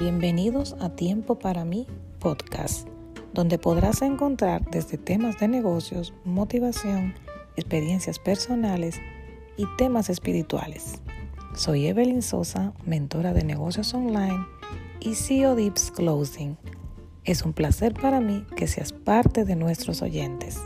Bienvenidos a Tiempo para mí podcast, donde podrás encontrar desde temas de negocios, motivación, experiencias personales y temas espirituales. Soy Evelyn Sosa, mentora de negocios online y CEO Dips Closing. Es un placer para mí que seas parte de nuestros oyentes.